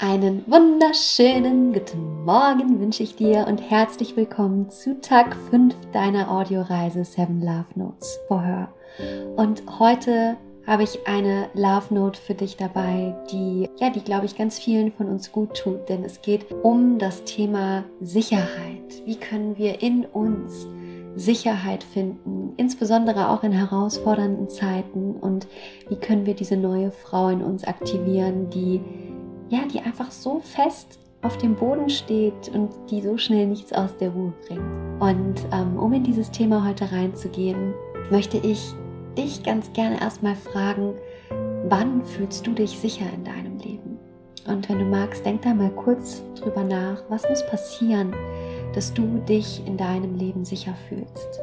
Einen wunderschönen guten Morgen wünsche ich dir und herzlich willkommen zu Tag 5 deiner Audioreise Seven Love Notes for Her. Und heute habe ich eine Love Note für dich dabei, die, ja, die glaube ich ganz vielen von uns gut tut, denn es geht um das Thema Sicherheit. Wie können wir in uns Sicherheit finden, insbesondere auch in herausfordernden Zeiten und wie können wir diese neue Frau in uns aktivieren, die ja, die einfach so fest auf dem Boden steht und die so schnell nichts aus der Ruhe bringt. Und ähm, um in dieses Thema heute reinzugehen, möchte ich dich ganz gerne erstmal fragen, wann fühlst du dich sicher in deinem Leben? Und wenn du magst, denk da mal kurz drüber nach, was muss passieren, dass du dich in deinem Leben sicher fühlst.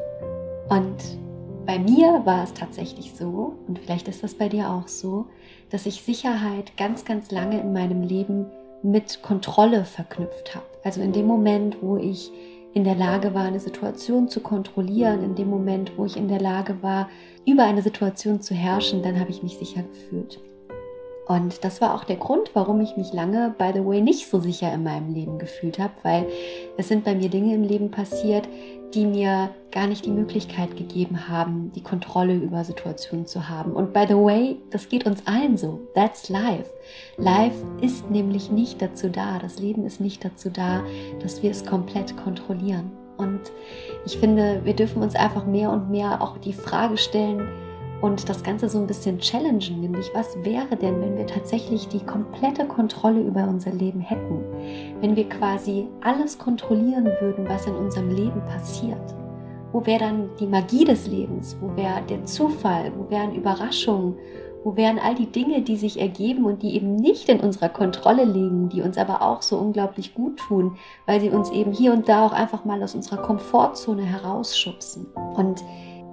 Und bei mir war es tatsächlich so, und vielleicht ist das bei dir auch so, dass ich Sicherheit ganz, ganz lange in meinem Leben mit Kontrolle verknüpft habe. Also in dem Moment, wo ich in der Lage war, eine Situation zu kontrollieren, in dem Moment, wo ich in der Lage war, über eine Situation zu herrschen, dann habe ich mich sicher gefühlt. Und das war auch der Grund, warum ich mich lange, by the way, nicht so sicher in meinem Leben gefühlt habe, weil es sind bei mir Dinge im Leben passiert, die mir gar nicht die Möglichkeit gegeben haben, die Kontrolle über Situationen zu haben. Und by the way, das geht uns allen so. That's life. Life ist nämlich nicht dazu da, das Leben ist nicht dazu da, dass wir es komplett kontrollieren. Und ich finde, wir dürfen uns einfach mehr und mehr auch die Frage stellen, und das Ganze so ein bisschen challengen, nämlich was wäre denn, wenn wir tatsächlich die komplette Kontrolle über unser Leben hätten, wenn wir quasi alles kontrollieren würden, was in unserem Leben passiert. Wo wäre dann die Magie des Lebens? Wo wäre der Zufall? Wo wären Überraschungen? Wo wären all die Dinge, die sich ergeben und die eben nicht in unserer Kontrolle liegen, die uns aber auch so unglaublich gut tun, weil sie uns eben hier und da auch einfach mal aus unserer Komfortzone herausschubsen. Und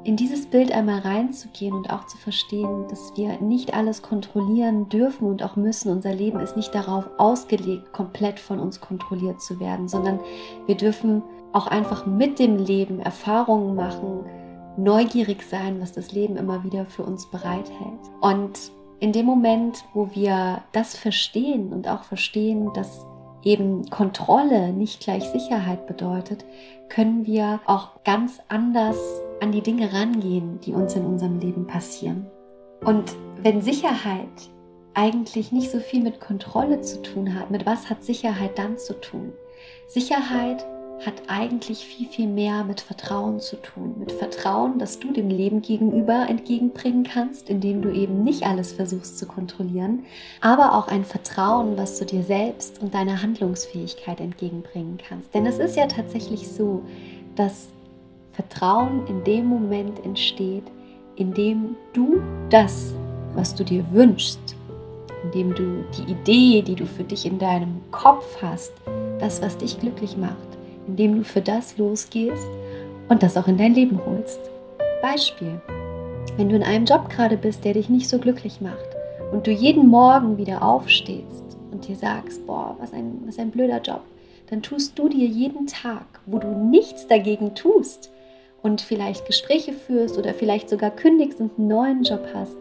in dieses Bild einmal reinzugehen und auch zu verstehen, dass wir nicht alles kontrollieren dürfen und auch müssen. Unser Leben ist nicht darauf ausgelegt, komplett von uns kontrolliert zu werden, sondern wir dürfen auch einfach mit dem Leben Erfahrungen machen, neugierig sein, was das Leben immer wieder für uns bereithält. Und in dem Moment, wo wir das verstehen und auch verstehen, dass eben Kontrolle nicht gleich Sicherheit bedeutet, können wir auch ganz anders an die Dinge rangehen, die uns in unserem Leben passieren. Und wenn Sicherheit eigentlich nicht so viel mit Kontrolle zu tun hat, mit was hat Sicherheit dann zu tun? Sicherheit hat eigentlich viel, viel mehr mit Vertrauen zu tun. Mit Vertrauen, dass du dem Leben gegenüber entgegenbringen kannst, indem du eben nicht alles versuchst zu kontrollieren, aber auch ein Vertrauen, was du dir selbst und deiner Handlungsfähigkeit entgegenbringen kannst. Denn es ist ja tatsächlich so, dass Vertrauen in dem Moment entsteht, in dem du das, was du dir wünschst, indem du die Idee, die du für dich in deinem Kopf hast, das, was dich glücklich macht, indem du für das losgehst und das auch in dein Leben holst. Beispiel, wenn du in einem Job gerade bist, der dich nicht so glücklich macht und du jeden Morgen wieder aufstehst und dir sagst, boah, was ein, was ein blöder Job, dann tust du dir jeden Tag, wo du nichts dagegen tust und vielleicht Gespräche führst oder vielleicht sogar kündigst und einen neuen Job hast,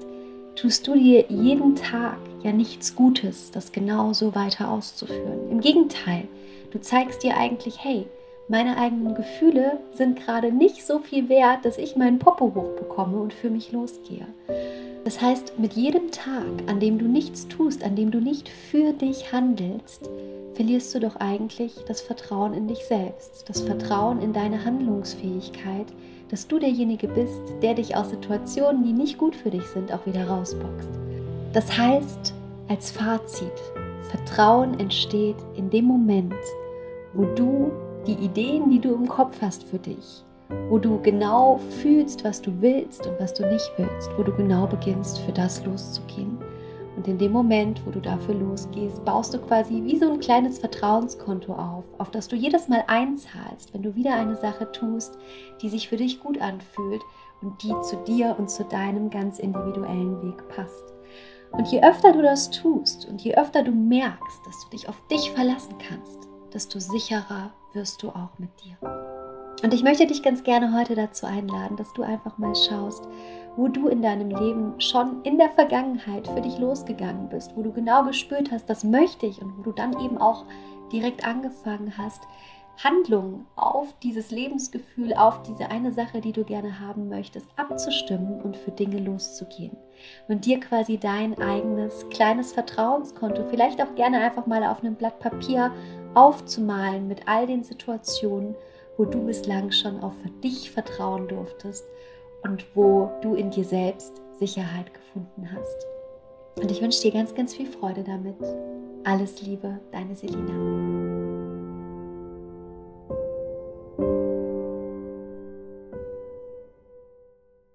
tust du dir jeden Tag ja nichts Gutes, das genau so weiter auszuführen. Im Gegenteil, du zeigst dir eigentlich, hey, meine eigenen Gefühle sind gerade nicht so viel wert, dass ich meinen Popo hochbekomme und für mich losgehe. Das heißt, mit jedem Tag, an dem du nichts tust, an dem du nicht für dich handelst, verlierst du doch eigentlich das Vertrauen in dich selbst, das Vertrauen in deine Handlungsfähigkeit, dass du derjenige bist, der dich aus Situationen, die nicht gut für dich sind, auch wieder rausboxt. Das heißt, als Fazit, Vertrauen entsteht in dem Moment, wo du die Ideen, die du im Kopf hast für dich, wo du genau fühlst, was du willst und was du nicht willst, wo du genau beginnst, für das loszugehen. Und in dem Moment, wo du dafür losgehst, baust du quasi wie so ein kleines Vertrauenskonto auf, auf das du jedes Mal einzahlst, wenn du wieder eine Sache tust, die sich für dich gut anfühlt und die zu dir und zu deinem ganz individuellen Weg passt. Und je öfter du das tust und je öfter du merkst, dass du dich auf dich verlassen kannst, desto sicherer wirst du auch mit dir. Und ich möchte dich ganz gerne heute dazu einladen, dass du einfach mal schaust, wo du in deinem Leben schon in der Vergangenheit für dich losgegangen bist, wo du genau gespürt hast, das möchte ich und wo du dann eben auch direkt angefangen hast, Handlungen auf dieses Lebensgefühl, auf diese eine Sache, die du gerne haben möchtest, abzustimmen und für Dinge loszugehen. Und dir quasi dein eigenes kleines Vertrauenskonto, vielleicht auch gerne einfach mal auf einem Blatt Papier aufzumalen mit all den Situationen, wo du bislang schon auf für dich vertrauen durftest und wo du in dir selbst Sicherheit gefunden hast. Und ich wünsche dir ganz, ganz viel Freude damit. Alles Liebe, deine Selina.